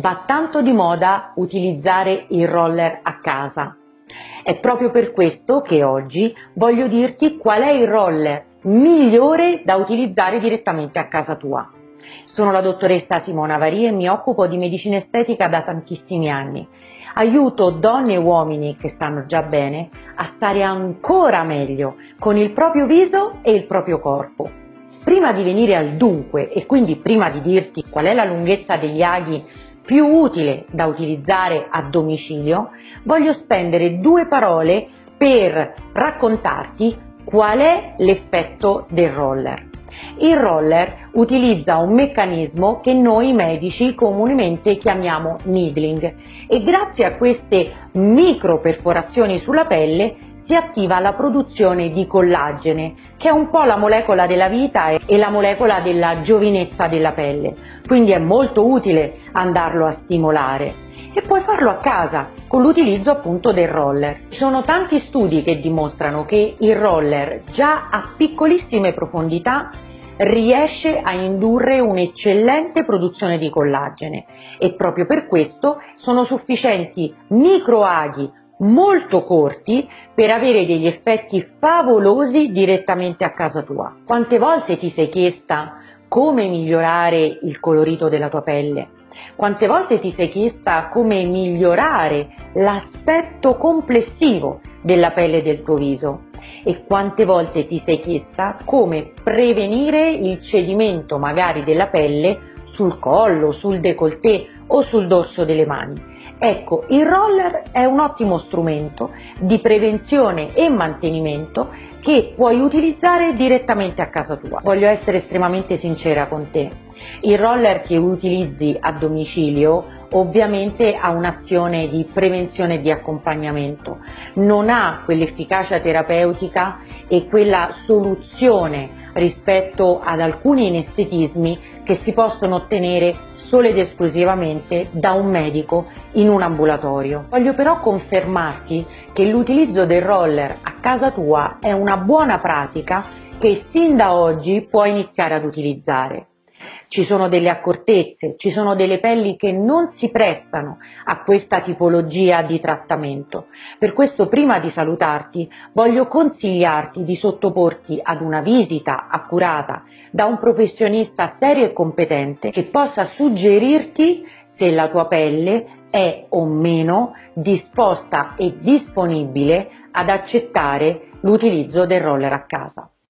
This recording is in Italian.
va tanto di moda utilizzare il roller a casa. È proprio per questo che oggi voglio dirti qual è il roller migliore da utilizzare direttamente a casa tua. Sono la dottoressa Simona Varie e mi occupo di medicina estetica da tantissimi anni. Aiuto donne e uomini che stanno già bene a stare ancora meglio con il proprio viso e il proprio corpo. Prima di venire al dunque e quindi prima di dirti qual è la lunghezza degli aghi più utile da utilizzare a domicilio, voglio spendere due parole per raccontarti qual è l'effetto del roller. Il roller utilizza un meccanismo che noi medici comunemente chiamiamo needling e grazie a queste micro perforazioni sulla pelle si attiva la produzione di collagene, che è un po' la molecola della vita e la molecola della giovinezza della pelle, quindi è molto utile andarlo a stimolare. E puoi farlo a casa con l'utilizzo appunto del roller. Ci sono tanti studi che dimostrano che il roller già a piccolissime profondità riesce a indurre un'eccellente produzione di collagene. E proprio per questo sono sufficienti microaghi molto corti per avere degli effetti favolosi direttamente a casa tua. Quante volte ti sei chiesta come migliorare il colorito della tua pelle? Quante volte ti sei chiesta come migliorare l'aspetto complessivo della pelle del tuo viso? E quante volte ti sei chiesta come prevenire il cedimento magari della pelle sul collo, sul décolleté o sul dorso delle mani? Ecco, il roller è un ottimo strumento di prevenzione e mantenimento che puoi utilizzare direttamente a casa tua. Voglio essere estremamente sincera con te. Il roller che utilizzi a domicilio ovviamente ha un'azione di prevenzione e di accompagnamento, non ha quell'efficacia terapeutica e quella soluzione rispetto ad alcuni inestetismi che si possono ottenere solo ed esclusivamente da un medico in un ambulatorio. Voglio però confermarti che l'utilizzo del roller a casa tua è una buona pratica che sin da oggi puoi iniziare ad utilizzare ci sono delle accortezze, ci sono delle pelli che non si prestano a questa tipologia di trattamento. Per questo prima di salutarti voglio consigliarti di sottoporti ad una visita accurata da un professionista serio e competente che possa suggerirti se la tua pelle è o meno disposta e disponibile ad accettare l'utilizzo del roller a casa.